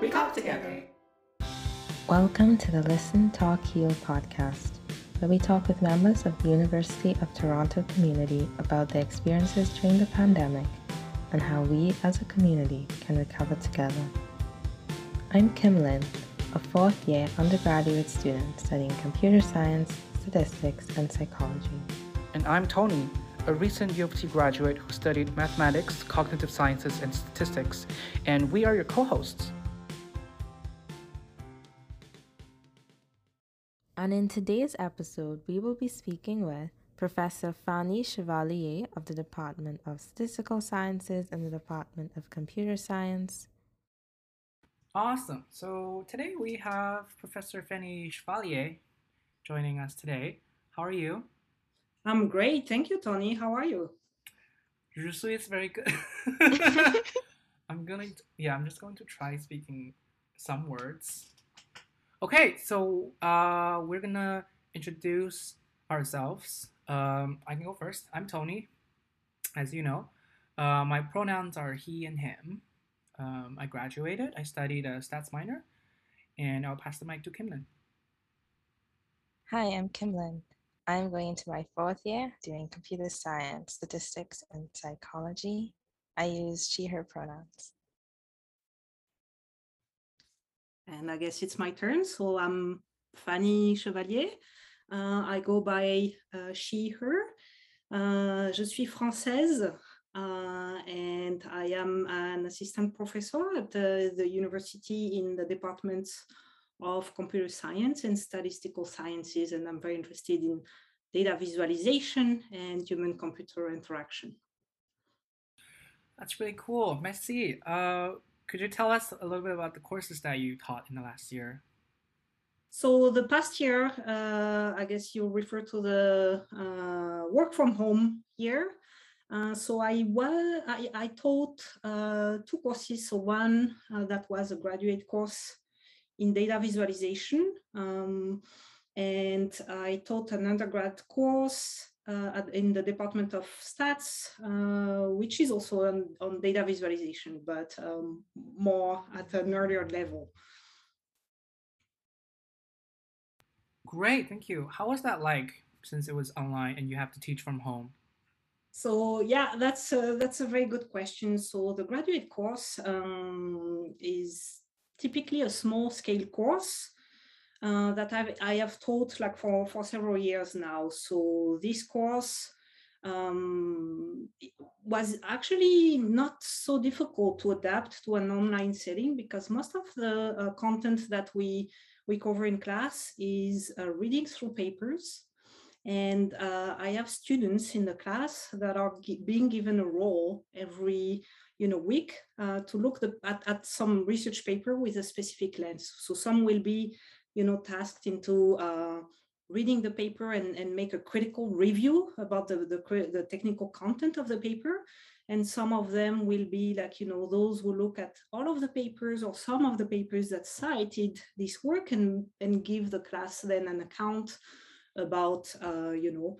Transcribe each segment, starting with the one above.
we talk together. Welcome to the Listen, Talk, Heal podcast, where we talk with members of the University of Toronto community about their experiences during the pandemic and how we as a community can recover together. I'm Kim Lin, a fourth year undergraduate student studying computer science, statistics, and psychology. And I'm Tony, a recent U of T graduate who studied mathematics, cognitive sciences, and statistics, and we are your co hosts. And in today's episode, we will be speaking with Professor Fanny Chevalier of the Department of Statistical Sciences and the Department of Computer Science. Awesome. So today we have Professor Fanny Chevalier joining us today. How are you? I'm great. Thank you, Tony. How are you? Usually it's very good. I'm gonna, yeah, I'm just going to try speaking some words. Okay, so uh, we're gonna introduce ourselves. Um, I can go first. I'm Tony, as you know. Uh, my pronouns are he and him. Um, I graduated. I studied a stats minor, and I'll pass the mic to Kimlin. Hi, I'm Kimlin. I'm going into my fourth year doing computer science, statistics, and psychology. I use she, her pronouns. And I guess it's my turn. So I'm Fanny Chevalier. Uh, I go by uh, she, her. Uh, je suis française uh, and I am an assistant professor at the, the university in the department of computer science and statistical sciences, and I'm very interested in data visualization and human computer interaction. That's really cool. Merci. Could you tell us a little bit about the courses that you taught in the last year? So the past year, uh, I guess you refer to the uh, work from home year. Uh, so I well, I, I taught uh, two courses. So one uh, that was a graduate course in data visualization. Um, and I taught an undergrad course uh, in the Department of Stats, uh, which is also on, on data visualization, but um, more at an earlier level. Great, thank you. How was that like since it was online and you have to teach from home? So yeah, that's a, that's a very good question. So the graduate course um, is typically a small scale course uh, that I've, I have taught like for, for several years now. So this course um, was actually not so difficult to adapt to an online setting because most of the uh, content that we, we cover in class is uh, reading through papers. And uh, I have students in the class that are being given a role every you know week uh, to look the, at, at some research paper with a specific lens so some will be you know tasked into uh, reading the paper and, and make a critical review about the, the, the technical content of the paper. And some of them will be like you know those who look at all of the papers or some of the papers that cited this work and and give the class then an account about uh, you know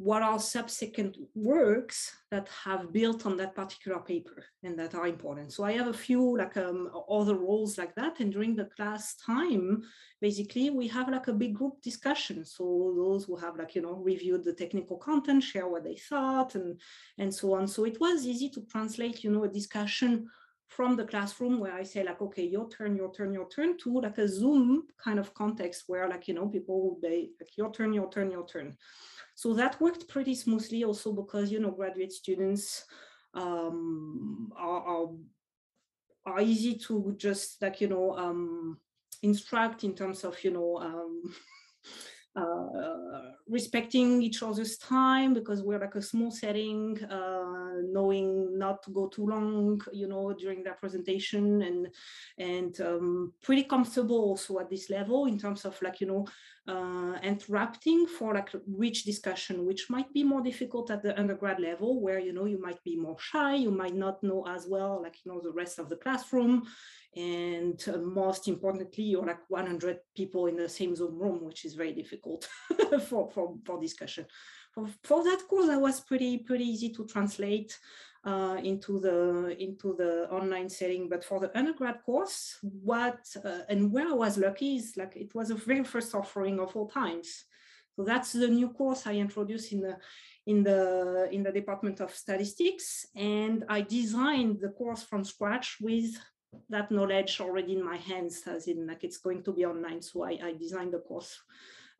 what are subsequent works that have built on that particular paper and that are important. So I have a few like um, other roles like that. And during the class time, basically we have like a big group discussion. So those who have like, you know, reviewed the technical content, share what they thought and, and so on. So it was easy to translate, you know, a discussion from the classroom where I say like, okay, your turn, your turn, your turn to like a Zoom kind of context where like, you know, people will be like your turn, your turn, your turn. So that worked pretty smoothly also because, you know, graduate students um, are, are, are, easy to just like, you know, um, instruct in terms of, you know, um, uh, respecting each other's time because we're like a small setting, uh, knowing not to go too long, you know, during that presentation and and um, pretty comfortable also at this level in terms of like, you know, uh, interrupting for like rich discussion, which might be more difficult at the undergrad level where, you know, you might be more shy, you might not know as well, like, you know, the rest of the classroom and uh, most importantly you're like 100 people in the same zoom room which is very difficult for, for, for discussion for, for that course that was pretty pretty easy to translate uh, into the into the online setting. But for the undergrad course, what uh, and where I was lucky is like it was a very first offering of all times. So that's the new course I introduced in the in the in the Department of Statistics, and I designed the course from scratch with that knowledge already in my hands, as in like it's going to be online. So I, I designed the course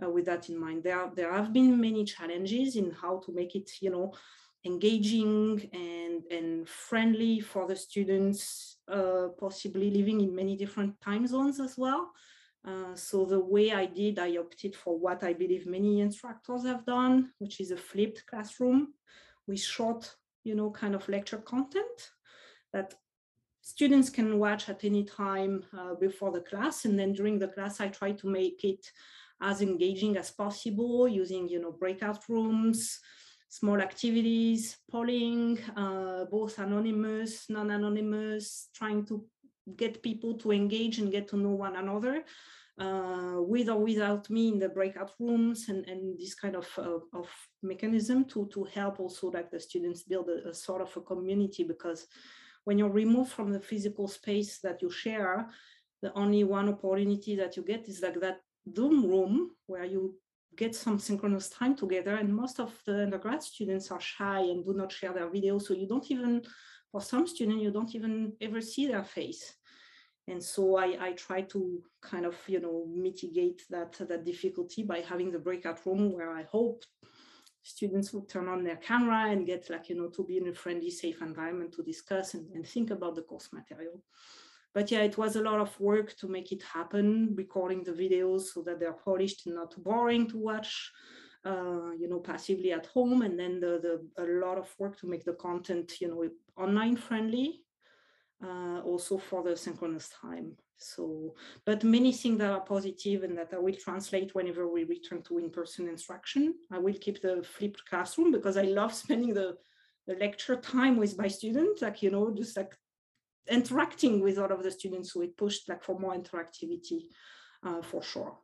uh, with that in mind. There there have been many challenges in how to make it, you know, engaging and, and friendly for the students, uh, possibly living in many different time zones as well. Uh, so the way I did, I opted for what I believe many instructors have done, which is a flipped classroom with short, you know, kind of lecture content that students can watch at any time uh, before the class. And then during the class, I try to make it as engaging as possible using, you know, breakout rooms, small activities, polling, uh, both anonymous, non-anonymous, trying to get people to engage and get to know one another uh, with or without me in the breakout rooms and, and this kind of, uh, of mechanism to, to help also like the students build a, a, sort of a community because when you're removed from the physical space that you share, the only one opportunity that you get is like that Zoom room where you get some synchronous time together. And most of the undergrad students are shy and do not share their video. So you don't even, for some students, you don't even ever see their face. And so I, I try to kind of, you know, mitigate that, that difficulty by having the breakout room where I hope students will turn on their camera and get like, you know, to be in a friendly, safe environment to discuss and, and think about the course material but yeah, it was a lot of work to make it happen, recording the videos so that they're polished and not boring to watch, uh, you know, passively at home. And then the, the a lot of work to make the content, you know, online friendly, uh, also for the synchronous time. So, but many things that are positive and that I will translate whenever we return to in-person instruction. I will keep the flipped classroom because I love spending the the lecture time with my students, like, you know, just like interacting with all of the students. So it pushed like for more interactivity uh, for sure.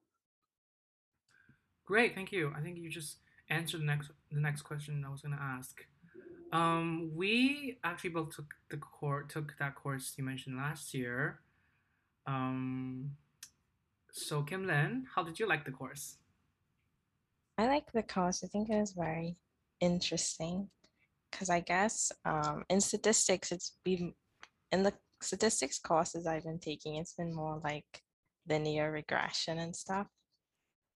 Great, thank you. I think you just answered the next the next question I was going to ask. Um, we actually both took the course took that course you mentioned last year. Um, so Kim Lin, how did you like the course? I like the course. I think it was very interesting because I guess um, in statistics it's been in the statistics courses I've been taking, it's been more like linear regression and stuff.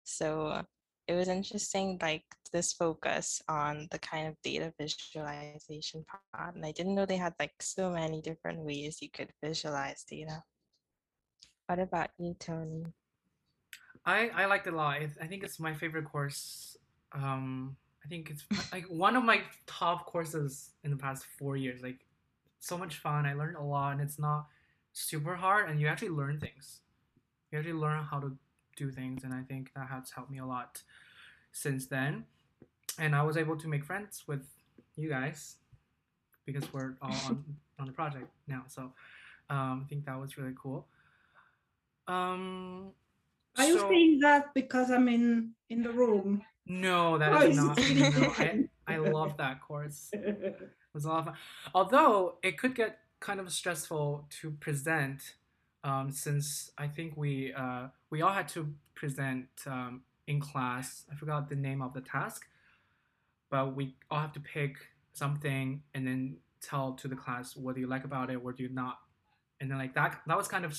So it was interesting, like this focus on the kind of data visualization part. And I didn't know they had like so many different ways you could visualize data. What about you, Tony? I, I liked it a lot. I think it's my favorite course. Um, I think it's like one of my top courses in the past four years. Like so much fun. I learned a lot, and it's not super hard, and you actually learn things. You actually learn how to do things, and I think that has helped me a lot since then. And I was able to make friends with you guys because we're all on, on the project now. So um, I think that was really cool. Um, Are so, you saying that because I'm in in the room? No, that is not. No, I, I love that course. It was a lot of fun. Although it could get kind of stressful to present, um, since I think we uh, we all had to present um, in class. I forgot the name of the task, but we all have to pick something and then tell to the class what do you like about it, what do you not, and then like that. That was kind of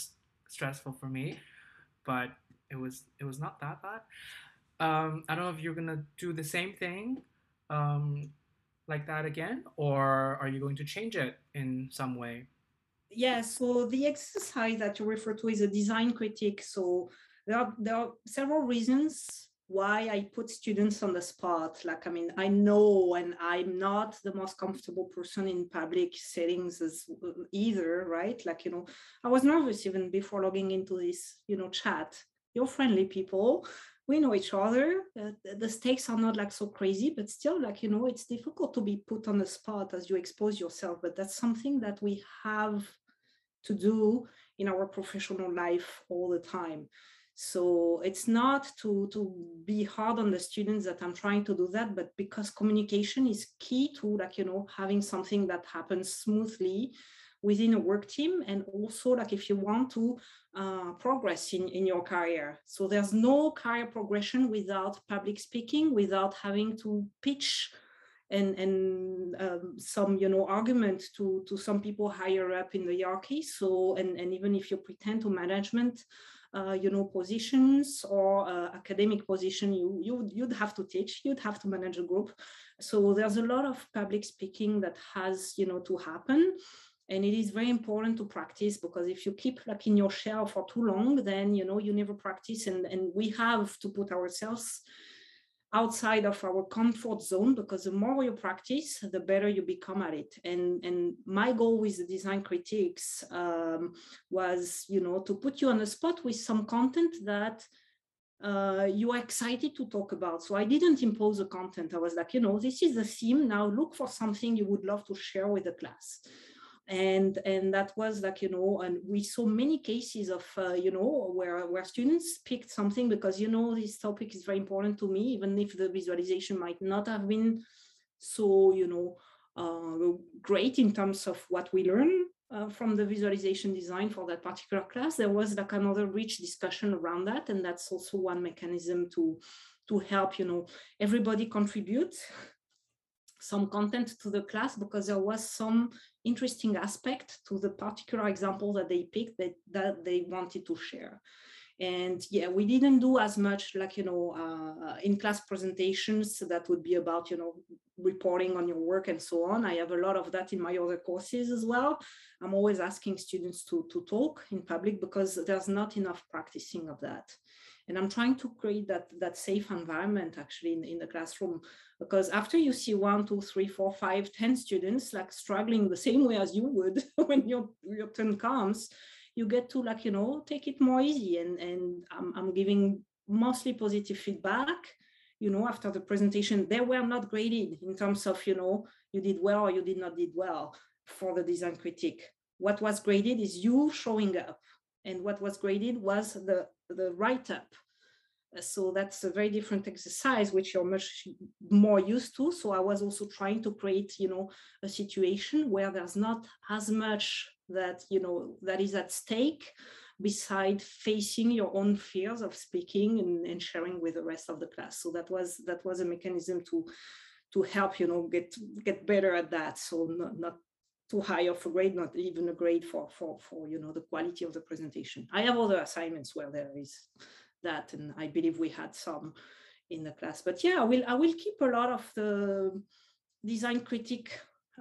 stressful for me, but it was it was not that bad. Um, I don't know if you're gonna do the same thing um, like that again, or are you going to change it in some way? Yeah, so the exercise that you refer to is a design critique. So there are, there are several reasons why I put students on the spot. Like, I mean, I know, and I'm not the most comfortable person in public settings as either, right? Like, you know, I was nervous even before logging into this, you know, chat. You're friendly people we know each other. Uh, the stakes are not like so crazy, but still, like, you know, it's difficult to be put on the spot as you expose yourself. But that's something that we have to do in our professional life all the time. So it's not to, to be hard on the students that I'm trying to do that, but because communication is key to like, you know, having something that happens smoothly within a work team and also like if you want to uh, progress in, in your career. So there's no career progression without public speaking, without having to pitch and, and um, some you know argument to, to some people higher up in the hierarchy. So and, and even if you pretend to management, uh, you know, positions or uh, academic position, you, you, you'd have to teach, you'd have to manage a group. So there's a lot of public speaking that has, you know, to happen and it is very important to practice because if you keep like in your shell for too long then you know you never practice and and we have to put ourselves outside of our comfort zone because the more you practice the better you become at it and and my goal with the design critiques um, was you know to put you on the spot with some content that uh, you are excited to talk about. So I didn't impose the content. I was like, you know, this is the theme. Now look for something you would love to share with the class and and that was like you know and we saw many cases of uh, you know where where students picked something because you know this topic is very important to me even if the visualization might not have been so you know uh, great in terms of what we learn uh, from the visualization design for that particular class. There was like another rich discussion around that and that's also one mechanism to to help you know everybody contribute some content to the class because there was some interesting aspect to the particular example that they picked that, that they wanted to share. And yeah, we didn't do as much like, you know, uh, in class presentations that would be about, you know, reporting on your work and so on. I have a lot of that in my other courses as well. I'm always asking students to, to talk in public because there's not enough practicing of that and i'm trying to create that that safe environment actually in, in the classroom because after you see one two three four five ten students like struggling the same way as you would when your your turn comes you get to like you know take it more easy. And and i'm, I'm giving mostly positive feedback. You know after the presentation they were not graded in terms of you know you did well or you did not did well for the design critique. What was graded is you showing up and what was graded was the the write-up. So that's a very different exercise, which you're much more used to. So I was also trying to create, you know, a situation where there's not as much that, you know, that is at stake beside facing your own fears of speaking and, and sharing with the rest of the class. So that was that was a mechanism to to help, you know, get get better at that. So not, not too high of a grade, not even a grade for, for, for you know, the quality of the presentation. I have other assignments where there is that, and I believe we had some in the class. But yeah, I will, I will keep a lot of the design critique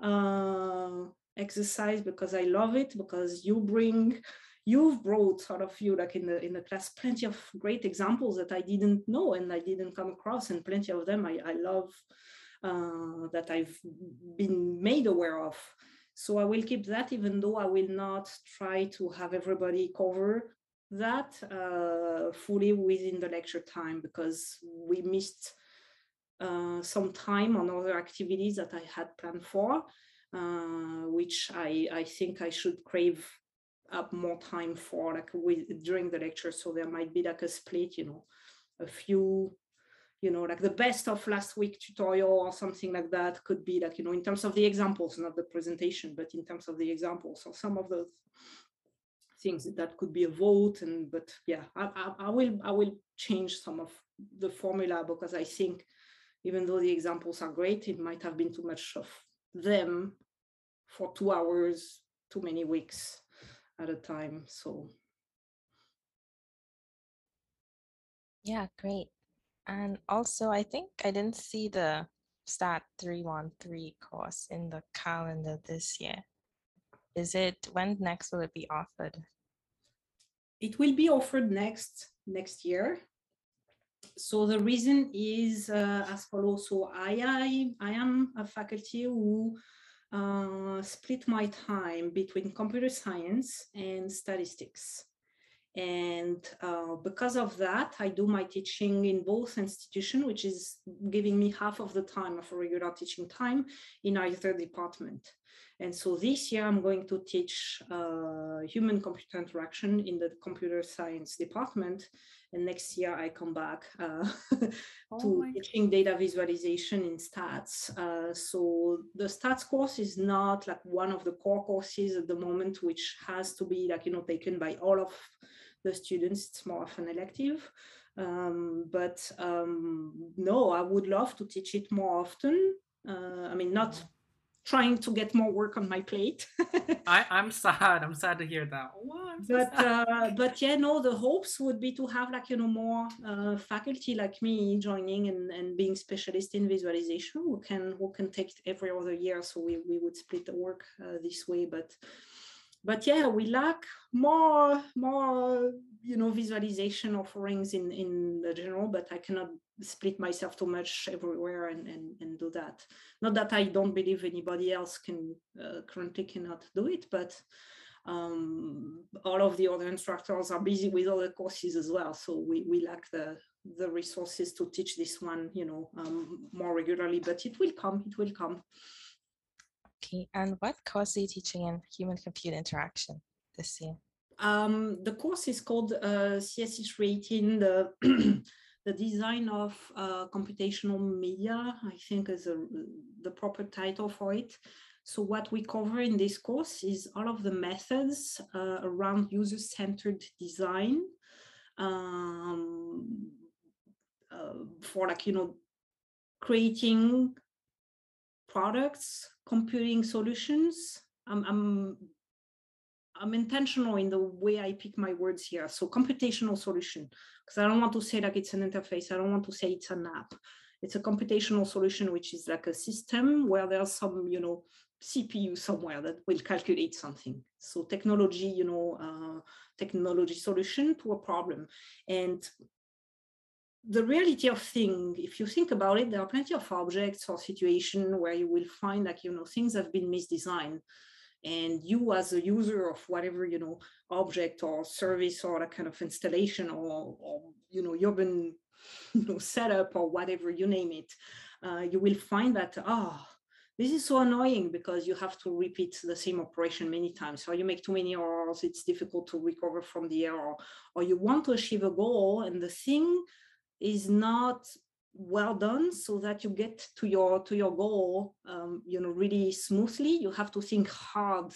uh, exercise because I love it, because you bring, you've brought sort of you like in the in the class plenty of great examples that I didn't know and I didn't come across, and plenty of them I, I love uh, that I've been made aware of. So I will keep that, even though I will not try to have everybody cover that uh, fully within the lecture time because we missed uh, some time on other activities that I had planned for, uh, which I, I think I should crave up more time for like with, during the lecture. So there might be like a split, you know, a few you know, like the best of last week tutorial or something like that could be like, you know, in terms of the examples, not the presentation, but in terms of the examples. or some of those things that could be a vote and but yeah I, I, I, will i will change some of the formula because i think even though the examples are great it might have been too much of them for two hours too many weeks at a time so yeah great and also, I think I didn't see the STAT 313 course in the calendar this year. Is it, when next will it be offered? It will be offered next next year. So the reason is uh, as follows. So I, I, I am a faculty who uh, split my time between computer science and statistics. And uh, because of that, I do my teaching in both institution, which is giving me half of the time of a regular teaching time in either department. And so this year I'm going to teach uh, human computer interaction in the computer science department. And next year I come back uh, Oh to my teaching data visualization in stats. Uh, so the stats course is not like one of the core courses at the moment, which has to be like, you know, taken by all of the students. It's more of an elective. Um, but um, no, I would love to teach it more often. Uh, I mean, not trying to get more work on my plate. I, I'm sad. I'm sad to hear that. Oh, so but uh, but yeah, no, the hopes would be to have like you know more uh, faculty like me joining and, and being specialist in visualization who can who can take every other year. So we, we would split the work uh, this way, but but yeah, we lack more more you know visualization offerings in in the general, but I cannot split myself too much everywhere and and, and do that. Not that I don't believe anybody else can uh, currently cannot do it, but um, all of the other instructors are busy with other courses as well. So we, we lack the, the resources to teach this one, you know, um, more regularly, but it will come, it will come. Okay, and what course are you teaching in human computer interaction this year? Um, the course is called uh, CSC 318, the, the design of uh, computational media, I think is a, the proper title for it. So what we cover in this course is all of the methods uh, around user-centered design um, uh, for like, you know, creating products, computing solutions. I'm, I'm, I'm intentional in the way I pick my words here. So computational solution, because I don't want to say like it's an interface. I don't want to say it's an app. It's a computational solution, which is like a system where there's some, you know, CPU somewhere that will calculate something. So technology, you know, uh, technology solution to a problem. And the reality of thing, if you think about it, there are plenty of objects or situation where you will find like, you know, things have been misdesigned. And you as a user of whatever, you know, object or service or a kind of installation or, or you know, urban you know, setup or whatever you name it, uh, you will find that, ah, oh, this is so annoying because you have to repeat the same operation many times. So you make too many errors, it's difficult to recover from the error, or you want to achieve a goal and the thing is not well done so that you get to your to your goal um, you know really smoothly. You have to think hard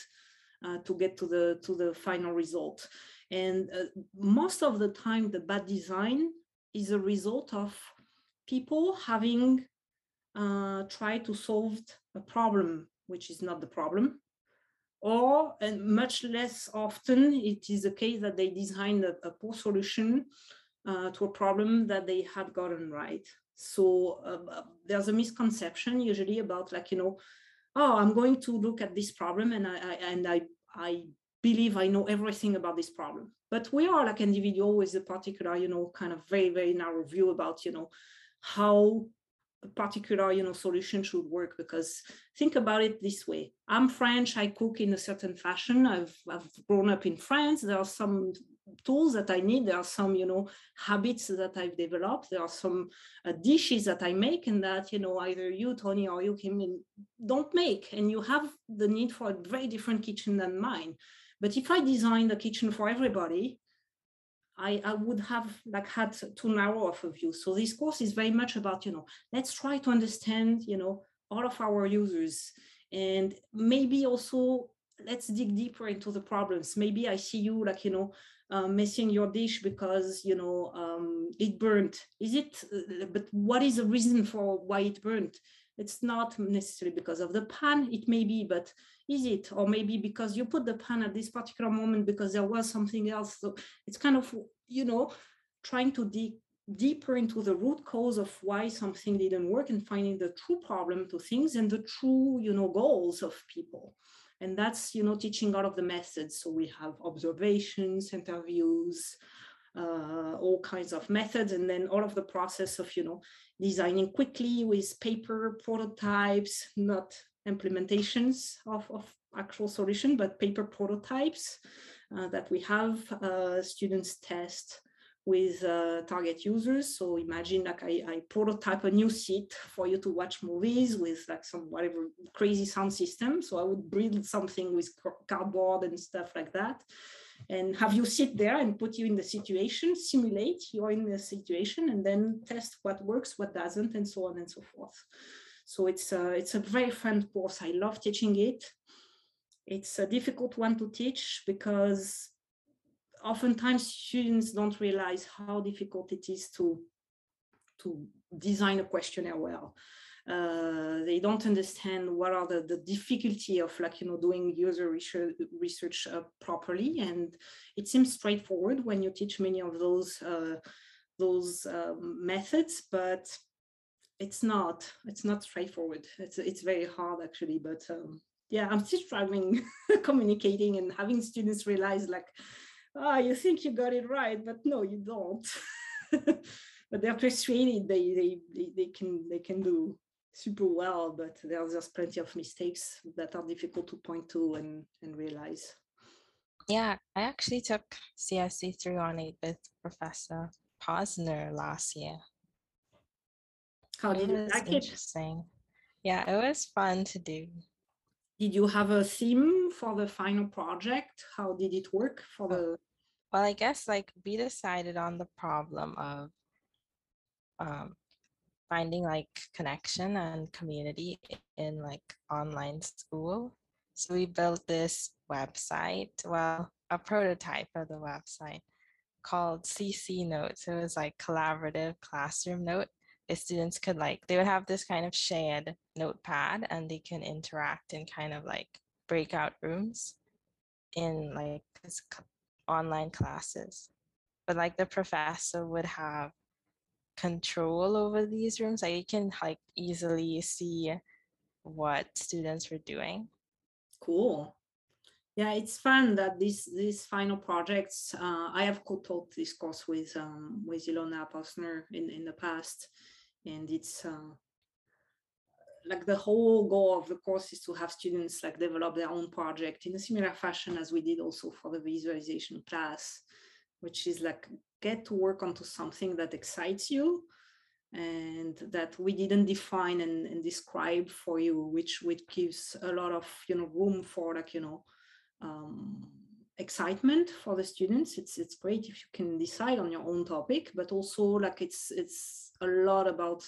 uh, to get to the to the final result. And uh, most of the time the bad design is a result of people having uh, tried to solve a problem which is not the problem. Or and much less often it is the case that they design a, a poor solution uh, to a problem that they had gotten right. So uh, there's a misconception usually about like, you know, oh, I'm going to look at this problem and I, I and I, I believe I know everything about this problem. But we are like individual with a particular, you know, kind of very, very narrow view about, you know, how a particular, you know, solution should work. Because think about it this way. I'm French, I cook in a certain fashion. I've, I've grown up in France. There are some tools that I need. There are some, you know, habits that I've developed. There are some uh, dishes that I make and that, you know, either you, Tony, or you, Kim, don't make. And you have the need for a very different kitchen than mine. But if I design the kitchen for everybody, I, I would have like had too narrow of a view. So this course is very much about, you know, let's try to understand, you know, all of our users and maybe also let's dig deeper into the problems. Maybe I see you like, you know, uh, missing your dish because you know um, it burned is it uh, but what is the reason for why it burned it's not necessarily because of the pan it may be but is it? Or maybe because you put the pan at this particular moment because there was something else. So it's kind of you know trying to dig deeper into the root cause of why something didn't work and finding the true problem to things and the true you know goals of people and that's you know teaching all of the methods. So we have observations interviews uh, all kinds of methods and then all of the process of you know designing quickly with paper prototypes not implementations of, of actual solution but paper prototypes uh, that we have uh, students test with uh, target users. So imagine like I, I, prototype a new seat for you to watch movies with like some whatever crazy sound system. So I would build something with cardboard and stuff like that and have you sit there and put you in the situation, simulate you're in the situation and then test what works, what doesn't, and so on and so forth. So it's a, it's a very fun course. I love teaching it. It's a difficult one to teach because oftentimes students don't realize how difficult it is to to design a questionnaire well. Uh, they don't understand what are the, the difficulty of like you know doing user research, research uh, properly and it seems straightforward when you teach many of those uh, those um, methods but it's not it's not straightforward it's it's very hard actually but um, yeah i'm still struggling communicating and having students realize like ah, you think you got it right, but no, you don't. but they're persuaded they, they, they, they, can, they can do super well, but there's just plenty of mistakes that are difficult to point to and, and realize. Yeah, I actually took CSC 318 with Professor Posner last year. How did you like it? Interesting. Yeah, it was fun to do did you have a theme for the final project? How did it work for the? Well, I guess like we decided on the problem of um, finding like connection and community in like online school. So we built this website, well, a prototype of the website called CC Notes. It was like collaborative classroom note students could like they would have this kind of shared notepad and they can interact in kind of like breakout rooms in like online classes. But like the professor would have control over these rooms like you can like easily see what students were doing. Cool. Yeah it's fun that these these final projects uh, i have co-taught this course with um, with ilona posner in in the past and it's uh, like the whole goal of the course is to have students like develop their own project in a similar fashion as we did also for the visualization class which is like get to work onto something that excites you and that we didn't define and, and describe for you which which gives a lot of you know room for like you know um, excitement for the students. It's it's great if you can decide on your own topic but also like it's it's a lot about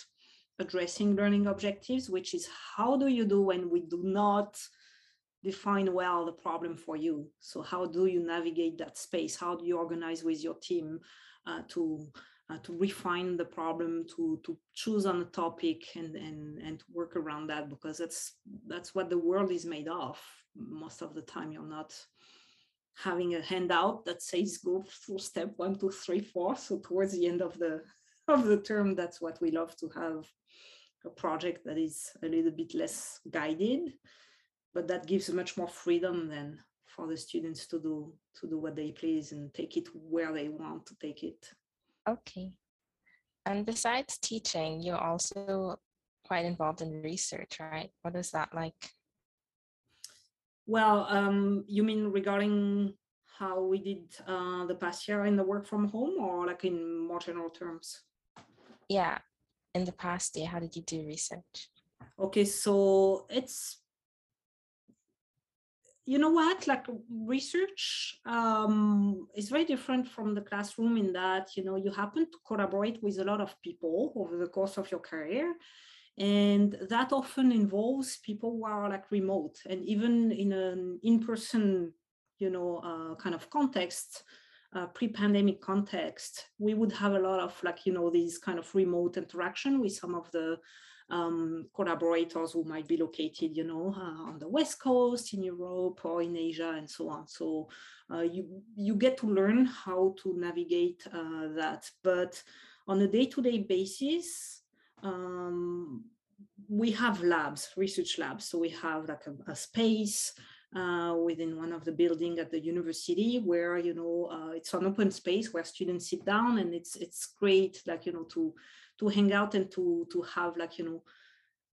addressing learning objectives which is how do you do when we do not define well the problem for you? So how do you navigate that space? How do you organize with your team uh, to uh, to refine the problem to to choose on a topic and and and work around that? Because that's that's what the world is made of. Most of the time you're not having a handout that says go through step one, two, three, four. So towards the end of the of the term, that's what we love to have a project that is a little bit less guided, but that gives much more freedom than for the students to do to do what they please and take it where they want to take it. Okay. And besides teaching, you're also quite involved in research, right? What is that like? Well, um, you mean regarding how we did uh, the past year in the work from home or like in more general terms? Yeah, in the past year, how did you do research? Okay, so it's, you know what, like research um, is very different from the classroom in that, you know, you happen to collaborate with a lot of people over the course of your career and that often involves people who are like remote and even in an in-person you know uh, kind of context uh, pre-pandemic context we would have a lot of like you know these kind of remote interaction with some of the um, collaborators who might be located, you know, uh, on the West Coast, in Europe, or in Asia, and so on. So uh, you you get to learn how to navigate uh, that. But on a day-to-day basis, um, we have labs, research labs. So we have like a, a space uh, within one of the building at the university where you know uh, it's an open space where students sit down and it's it's great like you know to to hang out and to to have like you know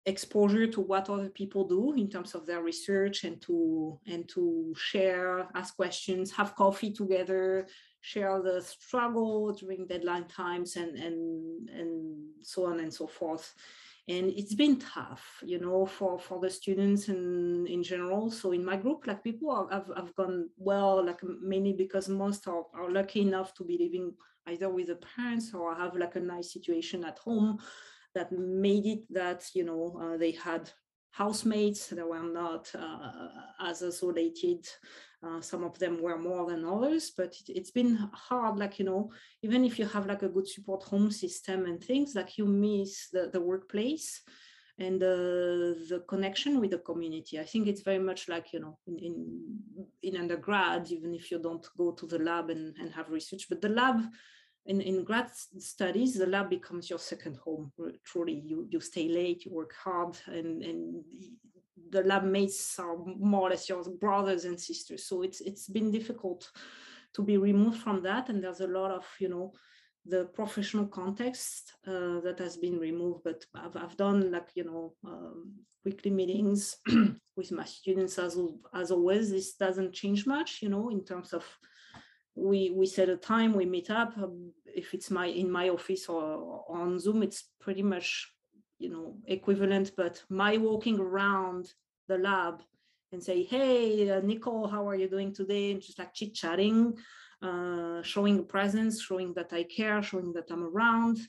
exposure to what other people do in terms of their research and to and to share ask questions have coffee together share the struggle during deadline times and and and so on and so forth and it's been tough you know for for the students and in general. So in my group like people are, have, have gone well like mainly because most are, are lucky enough to be living either with the parents or have like a nice situation at home that made it that you know uh, they had housemates. That were not uh, as isolated uh, some of them were more than others but it, has been hard like you know even if you have like a good support home system and things like you miss the, the workplace and the, the connection with the community i think it's very much like you know in, in, in undergrad even if you don't go to the lab and, and have research but the lab in, in grad studies, the lab becomes your second home. Truly, you you stay late, you work hard, and and the lab mates are more or less your brothers and sisters. So it's it's been difficult to be removed from that, and there's a lot of you know the professional context uh, that has been removed. But I've I've done like you know um, weekly meetings with my students as as always. This doesn't change much, you know, in terms of we we set a time we meet up um, if it's my in my office or, or, on zoom it's pretty much you know equivalent but my walking around the lab and say hey uh, nicole how are you doing today and just like chit chatting uh, showing presence showing that i care showing that i'm around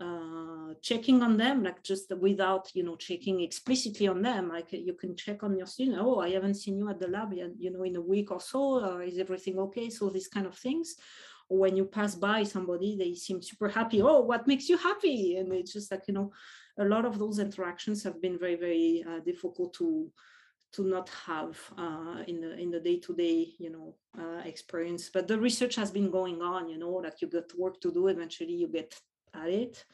uh, checking on them, like just without, you know, checking explicitly on them. Like you can check on your student, oh, I haven't seen you at the lab yet, you know, in a week or so. Uh, is everything okay? So these kind of things. when you pass by somebody, they seem super happy. Oh, what makes you happy? And it's just like, you know, a lot of those interactions have been very, very uh, difficult to to not have uh, in the in the day-to-day you know uh, experience but the research has been going on you know that you got work to do eventually you get at it.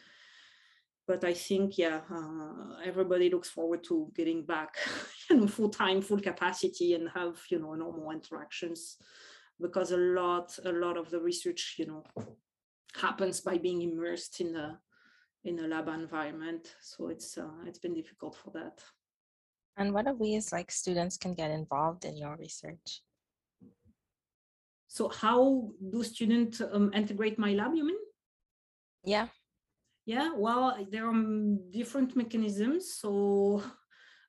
But I think, yeah, uh, everybody looks forward to getting back, you know, full time, full capacity, and have you know normal interactions, because a lot, a lot of the research, you know, happens by being immersed in the in a lab environment. So it's uh, it's been difficult for that. And what are ways like students can get involved in your research? So how do students um, integrate my lab? You mean? Yeah. Yeah, well, there are different mechanisms. So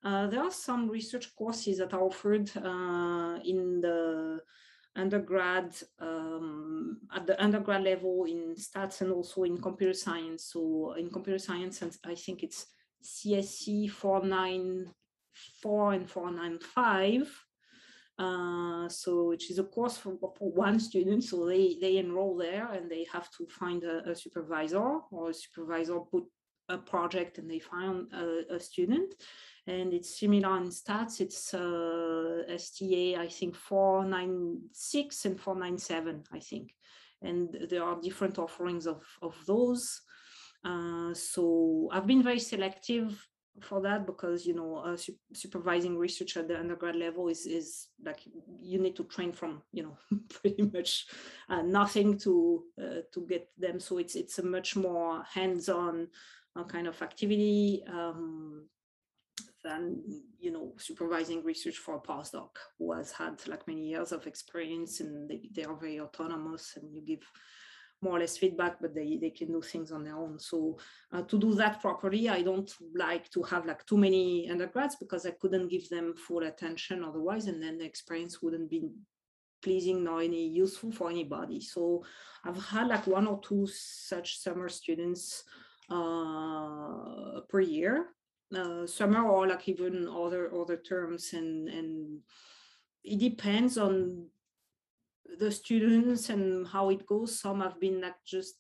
uh, there are some research courses that are offered uh, in the undergrad um, at the undergrad level in stats and also in computer science. So in computer science, and I think it's CSC 494 and 495 uh, so which is a course for, for, one student. So they, they enroll there and they have to find a, a supervisor or a supervisor put a project and they find a, a student. And it's similar in stats. It's uh, STA, I think 496 and 497, I think. And there are different offerings of, of those. Uh, so I've been very selective for that because you know uh, su- supervising research at the undergrad level is is like you need to train from you know pretty much uh, nothing to uh, to get them so it's it's a much more hands-on uh, kind of activity um, than you know supervising research for a postdoc who has had like many years of experience and they, they are very autonomous and you give more or less feedback, but they, they can do things on their own. So uh, to do that properly, I don't like to have like too many undergrads because I couldn't give them full attention otherwise, and then the experience wouldn't be pleasing nor any useful for anybody. So I've had like one or two such summer students uh, per year, uh, summer or like even other other terms, and and it depends on the students and how it goes. Some have been like just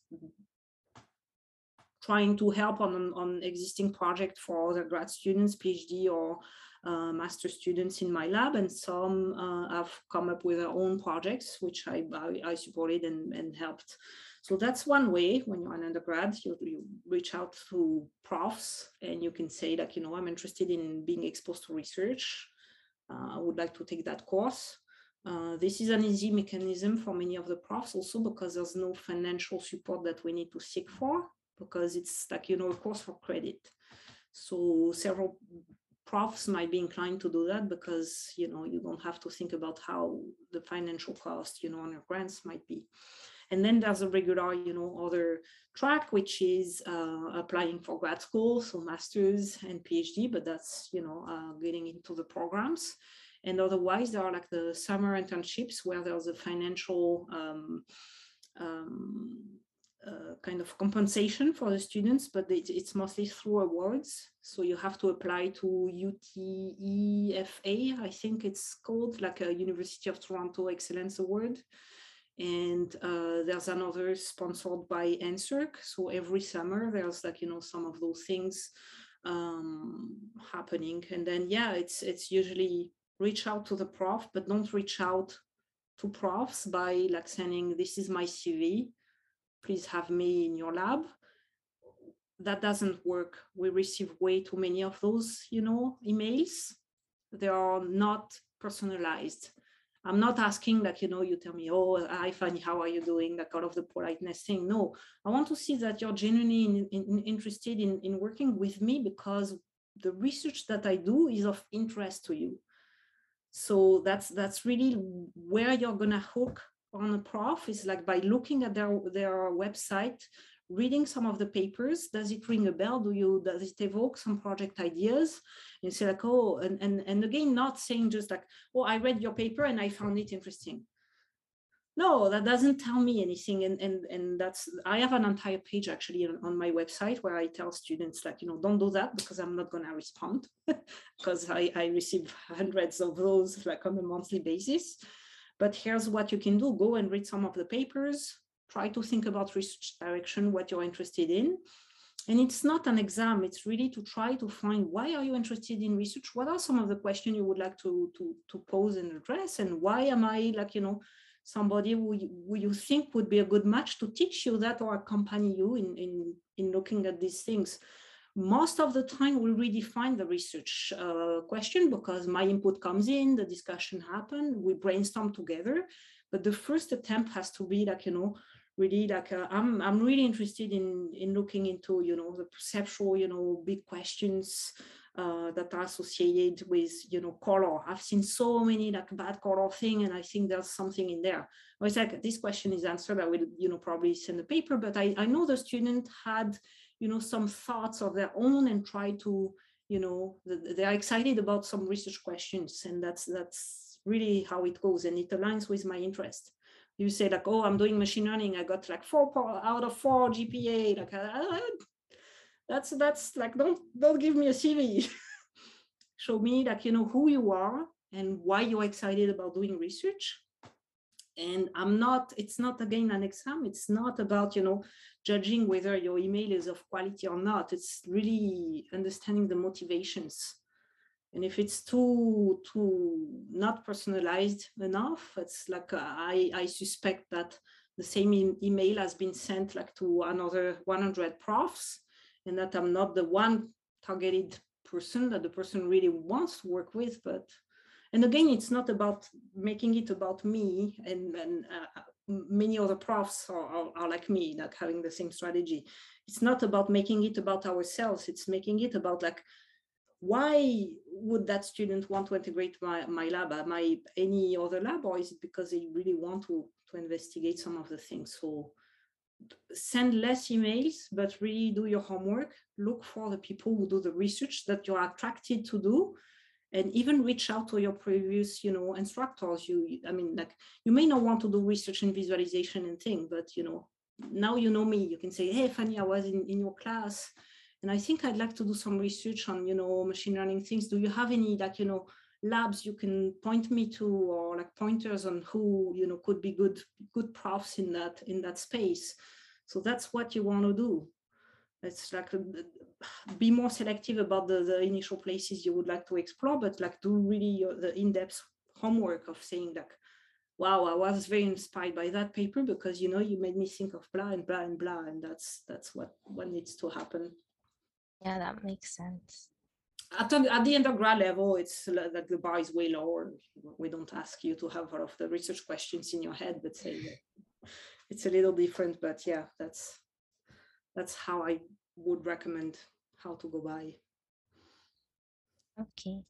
trying to help on on existing project for other grad students, PhD or uh, master students in my lab, and some uh, have come up with their own projects, which I, I, I, supported and, and helped. So that's one way when you're an undergrad, you, you reach out to profs and you can say like, you know, I'm interested in being exposed to research. Uh, I would like to take that course. Uh, this is an easy mechanism for many of the profs also because there's no financial support that we need to seek for because it's like, you know, a course for credit. So several profs might be inclined to do that because you know you don't have to think about how the financial cost you know on your grants might be and then there's a regular you know other track which is uh, applying for grad school so masters and phd but that's you know uh, getting into the programs and otherwise there are like the summer internships where there's a financial um, um, uh, kind of compensation for the students, but it, it's mostly through awards. So you have to apply to UTEFA, I think it's called, like a University of Toronto Excellence Award. And uh, there's another sponsored by NSERC. So every summer there's like, you know, some of those things um, happening. And then, yeah, it's, it's usually reach out to the prof, but don't reach out to profs by like sending, this is my CV please have me in your lab. That doesn't work. We receive way too many of those you know emails. They are not personalized i'm not asking like you know you tell me oh hi fanny how are you doing? Like out of the politeness thing. No i want to see that you're genuinely in, in, interested in, in working with me because the research that i do is of interest to you. So that's that's really where you're gonna hook on a prof is like by looking at their their website reading some of the papers. Does it ring a bell? Do you does it evoke some project ideas? And say like oh and, and and again not saying just like oh i read your paper and i found it interesting. No that doesn't tell me anything. And and and that's i have an entire page actually on, on my website where i tell students like you know don't do that because i'm not going to respond because I, I receive hundreds of those like on a monthly basis. But here's what you can do. Go and read some of the papers, try to think about research direction, what you're interested in. And it's not an exam, it's really to try to find why are you interested in research? What are some of the questions you would like to, to, to pose and address? And why am I like, you know, somebody who, who you think would be a good match to teach you that or accompany you in, in, in looking at these things? most of the time we redefine the research uh, question because my input comes in, the discussion happen, we brainstorm together. But the first attempt has to be like, you know, really like uh, I'm, I'm really interested in, in looking into, you know, the perceptual, you know, big questions uh, that are associated with, you know, color. I've seen so many like bad color thing and I think there's something in there. I was like, this question is answered. I will, you know, probably send a paper, but I, I know the student had you know, some thoughts of their own and try to, you know, they're excited about some research questions. And that's, that's really how it goes. And it aligns with my interest. You say like, oh, I'm doing machine learning. I got like four out of four GPA. Like, uh, that's, that's like, don't, don't give me a CV. Show me like, you know, who you are and why you're excited about doing research and i'm not it's not again an exam it's not about you know judging whether your email is of quality or not it's really understanding the motivations and if it's too too not personalized enough it's like uh, i i suspect that the same e- email has been sent like to another 100 profs and that i'm not the one targeted person that the person really wants to work with but and again it's not about making it about me and, and uh, many other profs are, are, are, like me like having the same strategy. It's not about making it about ourselves it's making it about like why would that student want to integrate my, my lab at my any other lab or is it because they really want to to investigate some of the things? So send less emails but really do your homework look for the people who do the research that you're attracted to do and even reach out to your previous you know instructors. You i mean like you may not want to do research and visualization and thing but you know now you know me you can say hey fanny i was in, in your class and i think i'd like to do some research on you know machine learning things. Do you have any like you know labs you can point me to or like pointers on who you know could be good good profs in that in that space? So that's what you want to do. It's like uh, be more selective about the, the initial places you would like to explore, but like do really the in-depth homework of saying like, wow, I was very inspired by that paper because you know you made me think of blah and blah and blah, and that's that's what what needs to happen. Yeah, that makes sense. At, at the undergrad level, it's like the bar is way lower. We don't ask you to have all of the research questions in your head, but say it's a little different. But yeah, that's that's how I would recommend how to go by. Okay.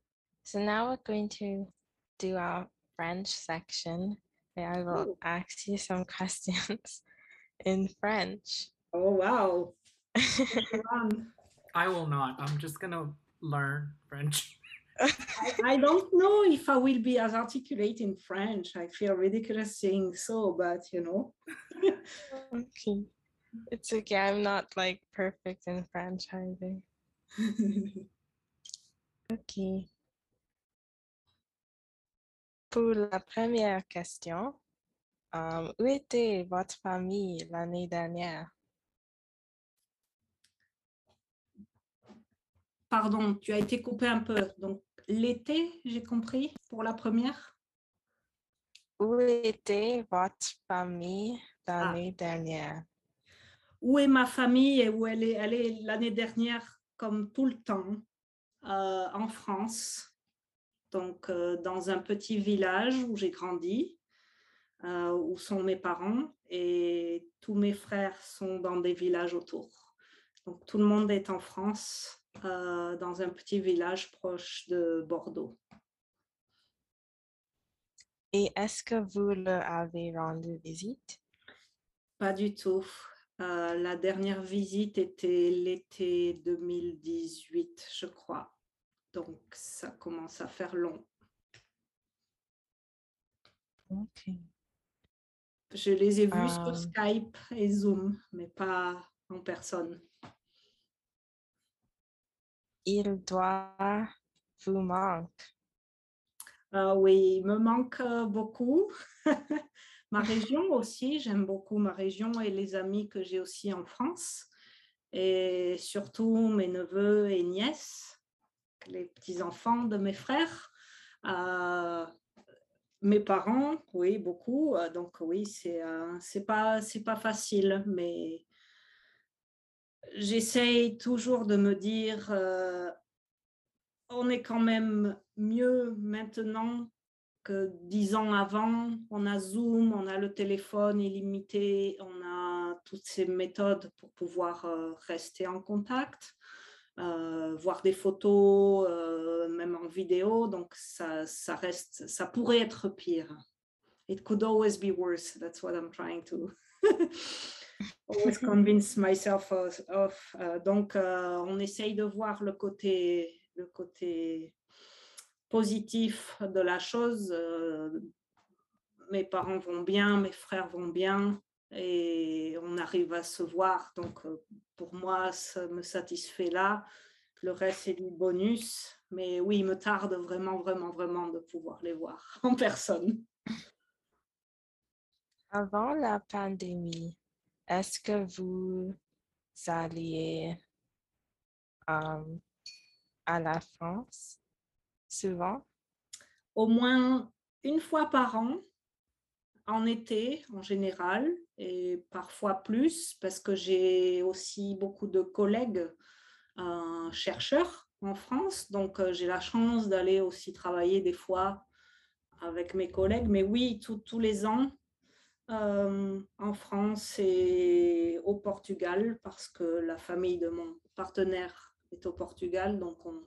So now we're going to do our French section where I will ask you some questions in French. Oh, wow. Um, I will not. I'm just gonna learn French. I, I don't know if I will be as articulate in French. I feel ridiculous saying so, but you know. okay. It's okay. I'm not like perfect in French either. Okay. Pour la première question, euh, où était votre famille l'année dernière? Pardon, tu as été coupé un peu. Donc, l'été, j'ai compris, pour la première? Où était votre famille l'année dernière? Où est ma famille et où elle est? Elle est l'année dernière, comme tout le temps, euh, en France. Donc, euh, dans un petit village où j'ai grandi, euh, où sont mes parents et tous mes frères sont dans des villages autour. Donc, tout le monde est en France, euh, dans un petit village proche de Bordeaux. Et est-ce que vous leur avez rendu visite? Pas du tout. Euh, la dernière visite était l'été 2018, je crois. Donc, ça commence à faire long. Ok. Je les ai vus sur Euh. Skype et Zoom, mais pas en personne. Il doit vous manquer. Euh, oui, il me manque euh, beaucoup. ma région aussi, j'aime beaucoup ma région et les amis que j'ai aussi en France. Et surtout mes neveux et nièces, les petits-enfants de mes frères. Euh, mes parents, oui, beaucoup. Euh, Donc oui, c'est euh, pas, pas facile, mais j'essaye toujours de me dire, euh, on est quand même mieux maintenant que dix ans avant. On a Zoom, on a le téléphone illimité, on a toutes ces méthodes pour pouvoir euh, rester en contact, euh, voir des photos, même en vidéo. Donc ça, ça reste, ça pourrait être pire. It could always be worse. That's what I'm trying to always convince myself of. Euh, donc euh, on essaye de voir le côté, le côté positif de la chose. Euh, mes parents vont bien, mes frères vont bien et on arrive à se voir. Donc, euh, pour moi, ça me satisfait là. Le reste, c'est du bonus. Mais oui, il me tarde vraiment, vraiment, vraiment de pouvoir les voir en personne. Avant la pandémie, est-ce que vous alliez à la France souvent? Au moins une fois par an, en été en général, et parfois plus, parce que j'ai aussi beaucoup de collègues euh, chercheurs en France. Donc, j'ai la chance d'aller aussi travailler des fois avec mes collègues. Mais oui, tous les ans, en France et au Portugal, parce que la famille de mon partenaire est au Portugal. Donc, on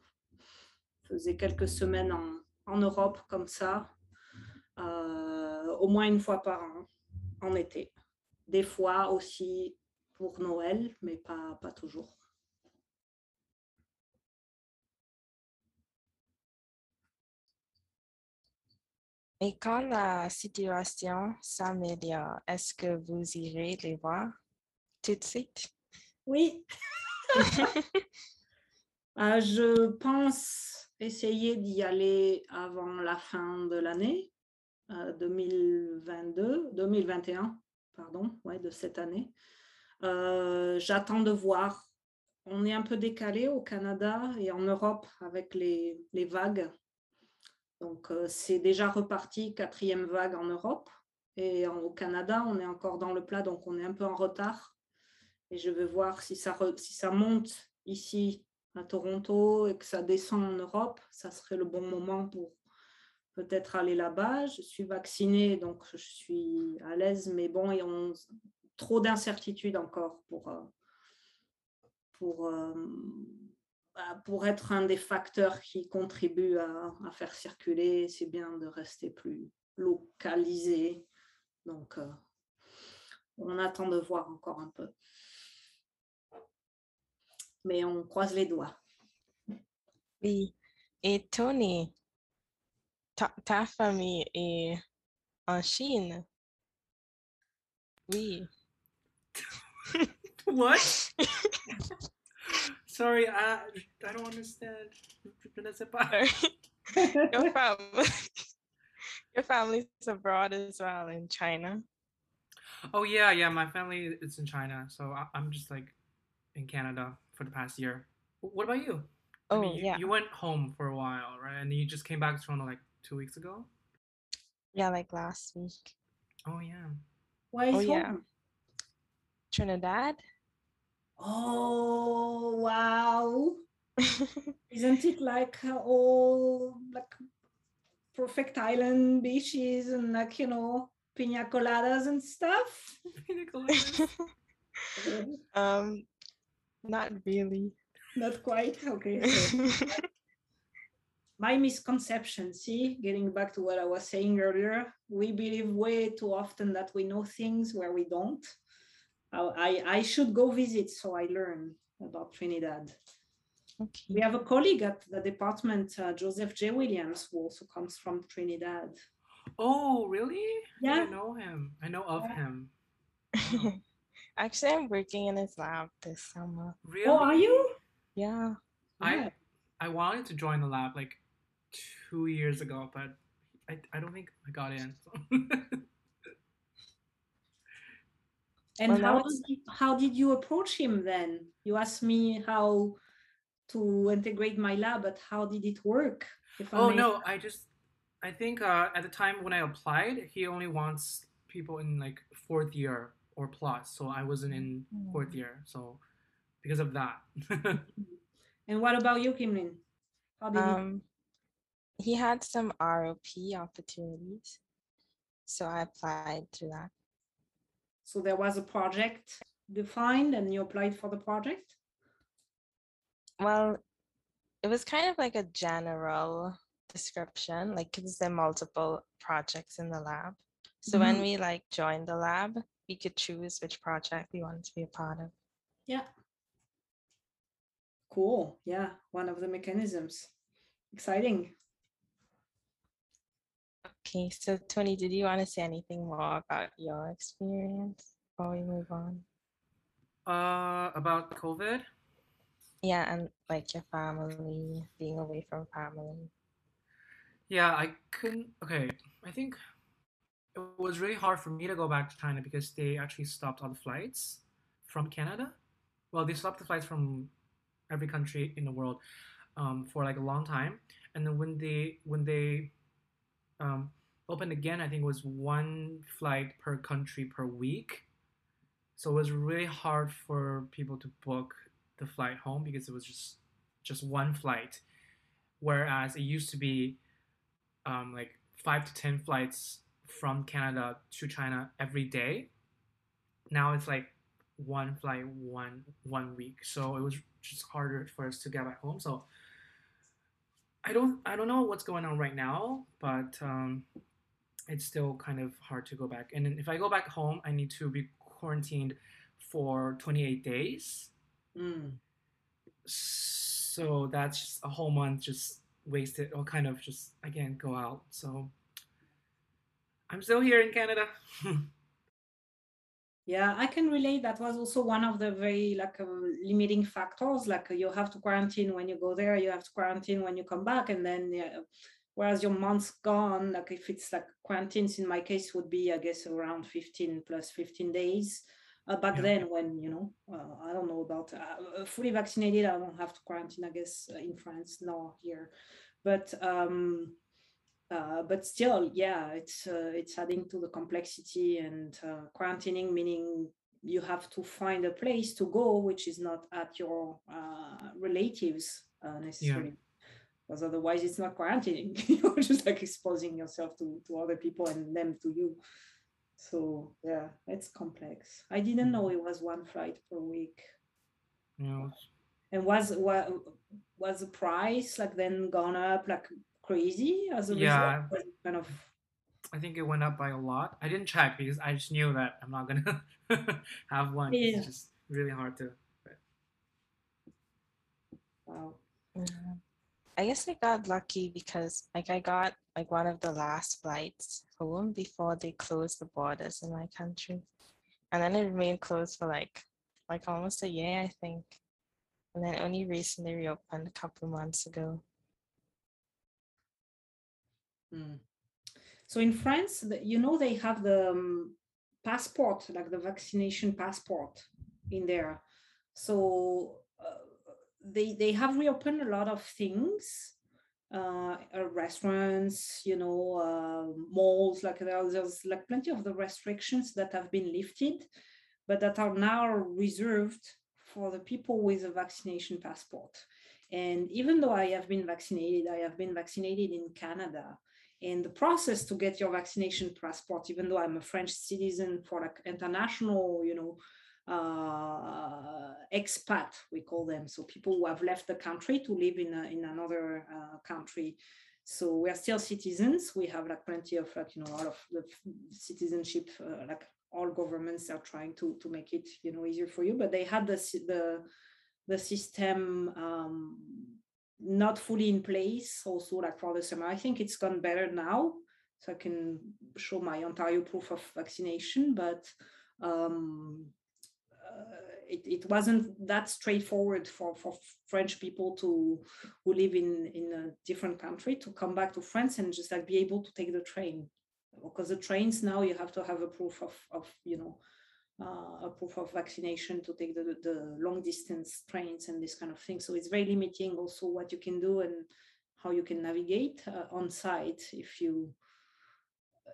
faisait quelques semaines en, Europe comme ça, au moins une fois par an, en été. Des fois aussi pour Noël, mais pas toujours. Et quand la situation s'améliore, est-ce que vous irez les voir tout de suite? Oui. Euh, je pense essayer d'y aller avant la fin de l'année euh, 2022, 2021, pardon, ouais, de cette année. Euh, J'attends de voir. On est un peu décalé au Canada et en Europe avec les, les vagues. Donc, euh, c'est déjà reparti, quatrième vague en Europe. Et au Canada, on est encore dans le plat, donc on est un peu en retard. Et je vais voir si ça, si ça monte ici à Toronto et que ça descend en Europe. Ça serait le bon moment pour peut-être aller là-bas. Je suis vaccinée, donc je suis à l'aise. Mais bon, et on, trop d'incertitudes encore pour, euh, pour euh, pour être un des facteurs qui contribue à, à faire circuler, c'est bien de rester plus localisé. Donc, euh, on attend de voir encore un peu. Mais on croise les doigts. Oui. Et Tony, ta, ta famille est en Chine? Oui. What? Sorry, I I don't understand. Je ne sais your family, your family's abroad as well in China. Oh yeah, yeah. My family is in China, so I, I'm just like in Canada for the past year. What about you? I Oh mean, you, yeah, you went home for a while, right? And you just came back to Toronto like two weeks ago. yeah, like last week. Oh yeah. Why is Oh, yeah. Trinidad. Oh wow! Isn't it like uh, all like perfect island beaches and like you know pina coladas and stuff? Um, not really. Not quite. Okay. so my misconception see getting back to what i was saying earlier we believe way too often that we know things where we don't i i, I should go visit so i learn about trinidad we have a colleague at the department uh, joseph j williams who also comes from trinidad oh really? Yeah. I know him. I know of Yeah. him. Wow. Actually, I'm working in his lab this summer. Really? oh are you Yeah. Yeah. I I wanted to join the lab like two years ago, but I, I don't think I got in. so. and Well, how now did, you, how did you approach him then you asked me how to integrate my lab but how did it work if oh may no, I just I think uh, at the time when I applied, he only wants people in like fourth year or plus. So I wasn't in fourth year. So because of that. And what about you, Kimlin? How did it? Um, he had some ROP opportunities, so I applied to that. So there was a project defined, and you applied for the project. Well, it was kind of like a general description, like because there are multiple projects in the lab. So when Mhm. we like joined the lab, we could choose which project we wanted to be a part of. Yeah. Cool. Yeah, one of the mechanisms. Exciting. Okay, so Tony, did you want to say anything more about your experience before we move on? uh, about COVID. Yeah, and like your family, being away from family. Yeah, I couldn't. Okay, I think it was really hard for me to go back to China because they actually stopped all the flights from Canada. Well, they stopped the flights from every country in the world um, for like a long time, and then when they when they um, opened again, I think it was one flight per country per week. So it was really hard for people to book the flight home because it was just just one flight, whereas it used to be um, like five to ten flights from Canada to China every day. Now it's like one flight one one week, so it was just harder for us to get back home. So I don't I don't know what's going on right now, but um, it's still kind of hard to go back. And then if I go back home, I need to be quarantined for 28 days. Mm. So that's just a whole month just wasted or kind of just I can't go out. So I'm still here in Canada. Yeah, I can relate. That was also one of the very like uh, limiting factors. Like you have to quarantine when you go there, you have to quarantine when you come back, and then yeah, whereas your month's gone, like if it's like quarantines in my case would be I guess around 15 plus 15 days. Uh, back Yeah. then, when you know, uh, I don't know about uh, fully vaccinated, I don't have to quarantine. I guess uh, in France, no here, but um, uh, but still, yeah, it's uh, it's adding to the complexity and uh, quarantining, meaning you have to find a place to go which is not at your uh, relatives uh, necessarily, because otherwise it's not quarantining. You're just like exposing yourself to to other people and them to you. So yeah, it's complex. I didn't know hmm. it was one flight per week. you know, And was what was the price like then gone up like crazy as a Yeah, result? Was it kind of I think it went up by a lot. I didn't check because I just knew that I'm not gonna have one. Yeah. It's just really hard to. wow. Yeah. I guess I got lucky because like I got like one of the last flights home before they closed the borders in my country. And then it remained closed for like like almost a year, I think. And then only recently reopened a couple months ago. Mm. So in France, you know, they have the um, passport, like the vaccination passport in there. So they they have reopened a lot of things, uh, uh, restaurants, you know, uh, malls. Like there, there's like plenty of the restrictions that have been lifted, but that are now reserved for the people with a vaccination passport. And even though I have been vaccinated, I have been vaccinated in Canada and the process to get your vaccination passport, even though I'm a French citizen for like international, you know, uh, expat, we call them. So people who have left the country to live in, a, in another uh, country. So we are still citizens. We have like plenty of like, you know, a lot of the citizenship, uh, like all governments are trying to, to make it, you know, easier for you, but they had the, the, the system um, not fully in place also like for the summer. I think it's gone better now. So I can show my Ontario proof of vaccination, but um, it, it wasn't that straightforward for, for French people to who live in, in a different country to come back to France and just like be able to take the train. Because the trains now you have to have a proof of, of you know, uh, a proof of vaccination to take the, the long distance trains and this kind of thing. So it's very limiting also what you can do and how you can navigate uh, on site if you,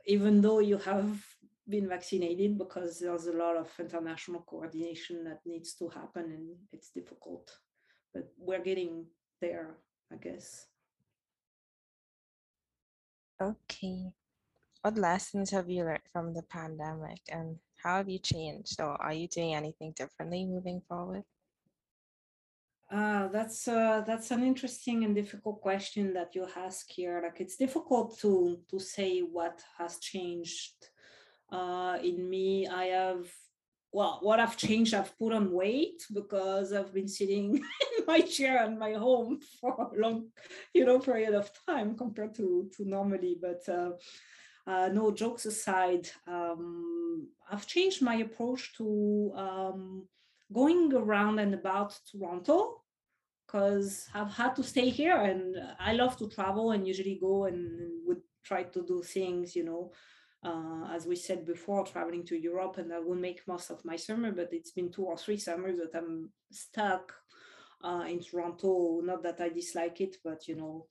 even though you have been vaccinated, because there's a lot of international coordination that needs to happen and it's difficult. But we're getting there, I guess. Okay. What lessons have you learned from the pandemic and how have you changed or are you doing anything differently moving forward? Uh, that's uh, that's an interesting and difficult question that you ask here. Like it's difficult to to say what has changed uh, in me. I have well, what I've changed, I've put on weight because I've been sitting in my chair in my home for a long, you know, period of time compared to to normally. But uh, uh, no jokes aside, um, I've changed my approach to um, going around and about Toronto because I've had to stay here and I love to travel and usually go and would try to do things, you know, uh, as we said before, traveling to Europe and I will make most of my summer, but it's been two or three summers that I'm stuck uh, in Toronto. Not that I dislike it, but you know,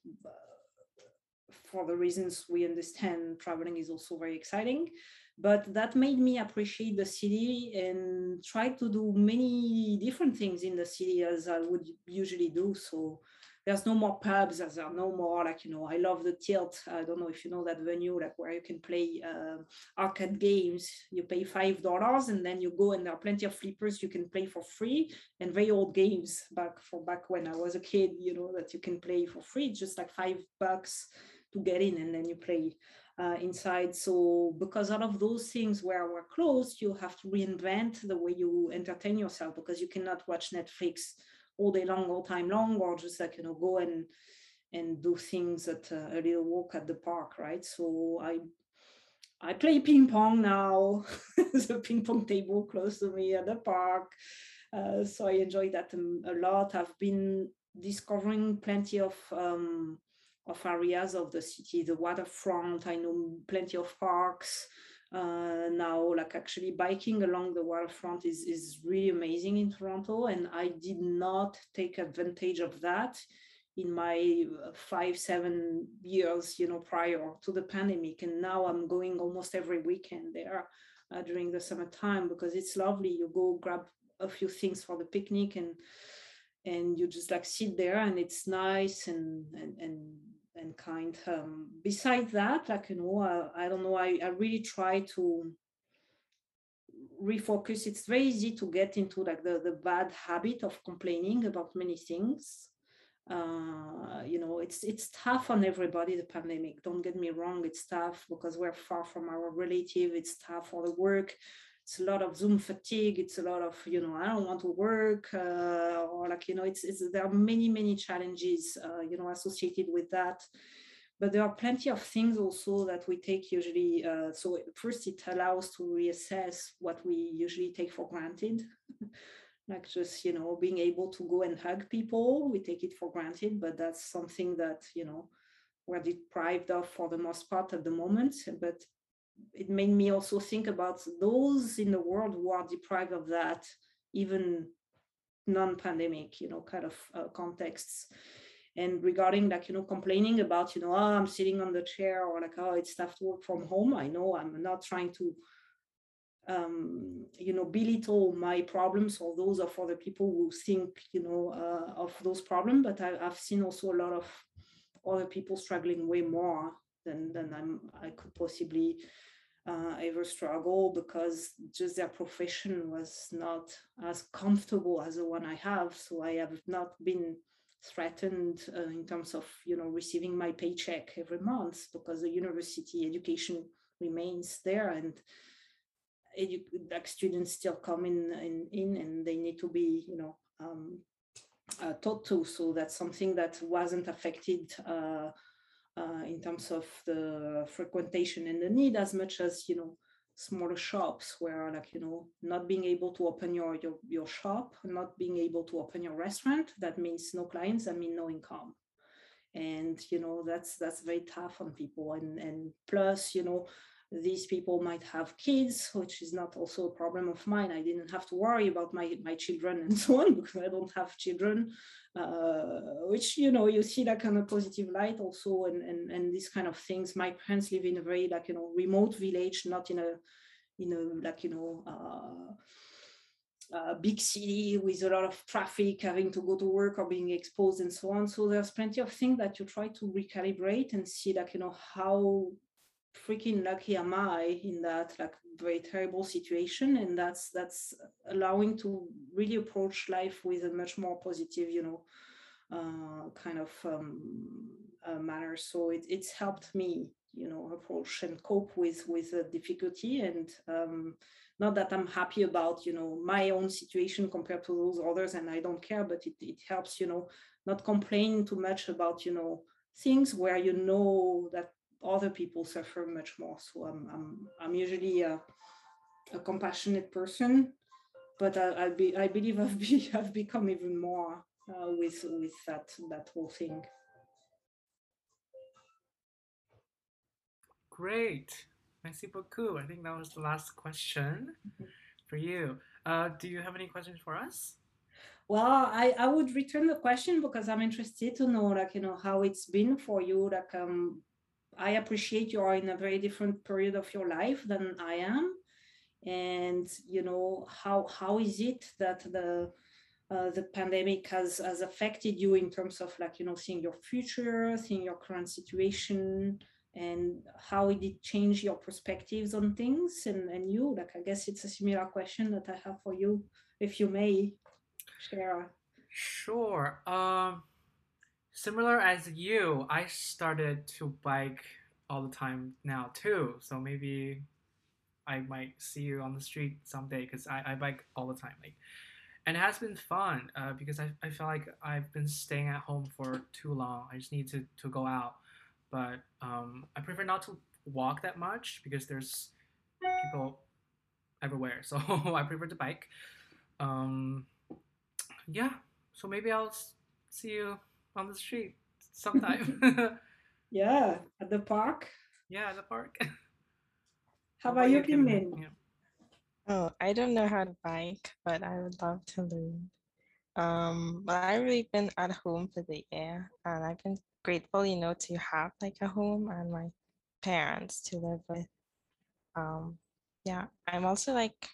for the reasons we understand, traveling is also very exciting. But that made me appreciate the city and try to do many different things in the city as I would usually do. So there's no more pubs, there's no more like, you know, I love the tilt. I don't know if you know that venue, like where you can play uh, arcade games. You pay $5 and then you go and there are plenty of flippers you can play for free and very old games back for back when I was a kid, you know, that you can play for free, just like five bucks to get in and then you play uh, inside. So because all of those things where we're closed, you have to reinvent the way you entertain yourself because you cannot watch Netflix all day long, all time long, or just like you know go and and do things at a little walk at the park, right? So I I play ping pong now. There's a ping pong table close to me at the park. Uh, so I enjoy that um, a lot. I've been discovering plenty of um, of areas of the city, the waterfront. I know plenty of parks. Uh, now, like actually biking along the waterfront is, is really amazing in Toronto. And I did not take advantage of that in my uh, five, seven years, you know, prior to the pandemic. And now I'm going almost every weekend there uh, during the summertime because it's lovely. You go grab a few things for the picnic and and you just like sit there and it's nice and and, and and kind. Um, besides that, like you know, uh, I don't know. I, I really try to refocus. It's very easy to get into like the, the bad habit of complaining about many things. Uh, you know, it's it's tough on everybody, the pandemic. Don't get me wrong, it's tough because we're far from our relative, it's tough for the work. It's a lot of Zoom fatigue. It's a lot of, you know, I don't want to work, uh, or like, you know, it's, it's there are many, many challenges, uh, you know, associated with that but there are plenty of things also that we take usually. Uh, so first, it allows to reassess what we usually take for granted, like just you know being able to go and hug people. We take it for granted, but that's something that you know we're deprived of for the most part at the moment. But it made me also think about those in the world who are deprived of that, even non-pandemic, you know, kind of uh, contexts. And regarding like you know complaining about you know oh, i'm sitting on the chair or like oh it's tough to work from home i know i'm not trying to um, you know belittle my problems or those of other people who think you know uh, of those problems but I, have seen also a lot of other people struggling way more than than i'm i could possibly uh, ever struggle because just their profession was not as comfortable as the one i have. So i have not been threatened uh, in terms of you know receiving my paycheck every month because the university education remains there and edu- like students still come in, in, in and they need to be you know um, uh, taught to. So that's something that wasn't affected uh, in terms of the frequentation and the need as much as you know smaller shops where like you know not being able to open your your, your shop not being able to open your restaurant that means no clients i mean no income. And you know that's that's very tough on people. And and plus you know these people might have kids which is not also a problem of mine. I didn't have to worry about my my children and so on because i don't have children uh, which you know you see that kind of positive light also and, and and these kind of things. My parents live in a very like you know remote village not in a in a like you know uh, a big city with a lot of traffic having to go to work or being exposed and so on. So there's plenty of things that you try to recalibrate and see like you know how freaking lucky am I in that like very terrible situation, and that's that's allowing to really approach life with a much more positive, you know, uh, kind of um, uh, manner. So it, it's helped me, you know, approach and cope with with the difficulty, and um, not that I'm happy about, you know, my own situation compared to those others, and I don't care, but it it helps, you know, not complain too much about, you know, things where you know that other people suffer much more. So I'm I'm I'm usually a, a compassionate person, but I, I be I believe I've be I've become even more uh, with with that that whole thing. Great, merci beaucoup. I think that was the last question mm-hmm. for you. Uh, do you have any questions for us? Well, I, I would return the question because I'm interested to know, like, you know, how it's been for you, like, um, I appreciate you are in a very different period of your life than I am. And you know, how how is it that the uh, the pandemic has has affected you in terms of like you know seeing your future, seeing your current situation, and how it did change your perspectives on things and and you like I guess it's a similar question that I have for you, if you may share. Sure. Um similar as you, I started to bike all the time now too. So maybe I might see you on the street someday because I, I bike all the time. Like, and it has been fun uh, because I, I feel like I've been staying at home for too long. I just need to, to go out. But um, I prefer not to walk that much because there's people everywhere. So I prefer to bike. Um, yeah, so maybe I'll see you on the street sometime. yeah, at the park. Yeah, at the park. How about you, Kim Min? Yeah. Oh, I don't know how to bike, but I would love to learn. Um, but I've really been at home for the year, and I've been grateful, you know, to have like a home and my parents to live with. Um, yeah, I'm also like,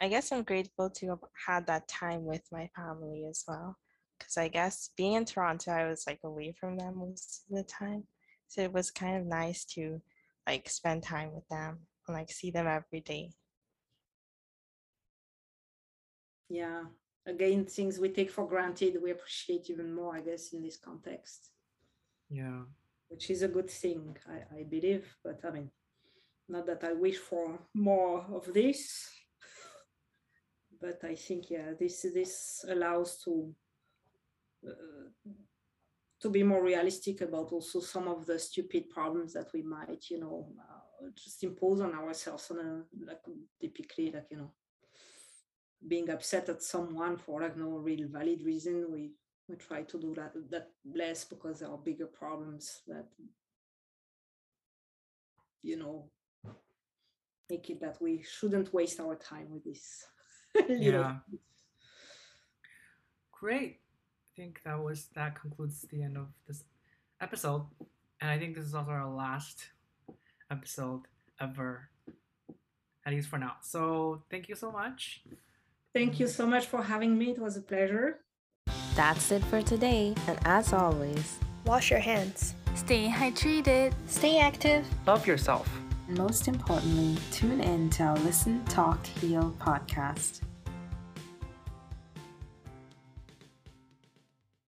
I guess I'm grateful to have had that time with my family as well because I guess being in Toronto, I was like away from them most of the time. So it was kind of nice to like spend time with them and like see them every day. yeah again things we take for granted we appreciate even more i guess in this context yeah which is a good thing i, I believe but i mean not that i wish for more of this but i think yeah this this allows to to be more realistic about also some of the stupid problems that we might you know uh, just impose on ourselves on a like typically like you know being upset at someone for like no real valid reason we we try to do that that less because there are bigger problems that you know make it that we shouldn't waste our time with this. Yeah. great. i think that was that concludes the end of this episode and i think this is also our last episode ever at least for now so thank you so much Thank you so much for having me. It was a pleasure. That's it for today. And as always, wash your hands, stay hydrated, stay active, love yourself. And most importantly, tune in to our Listen, Talk, Heal podcast.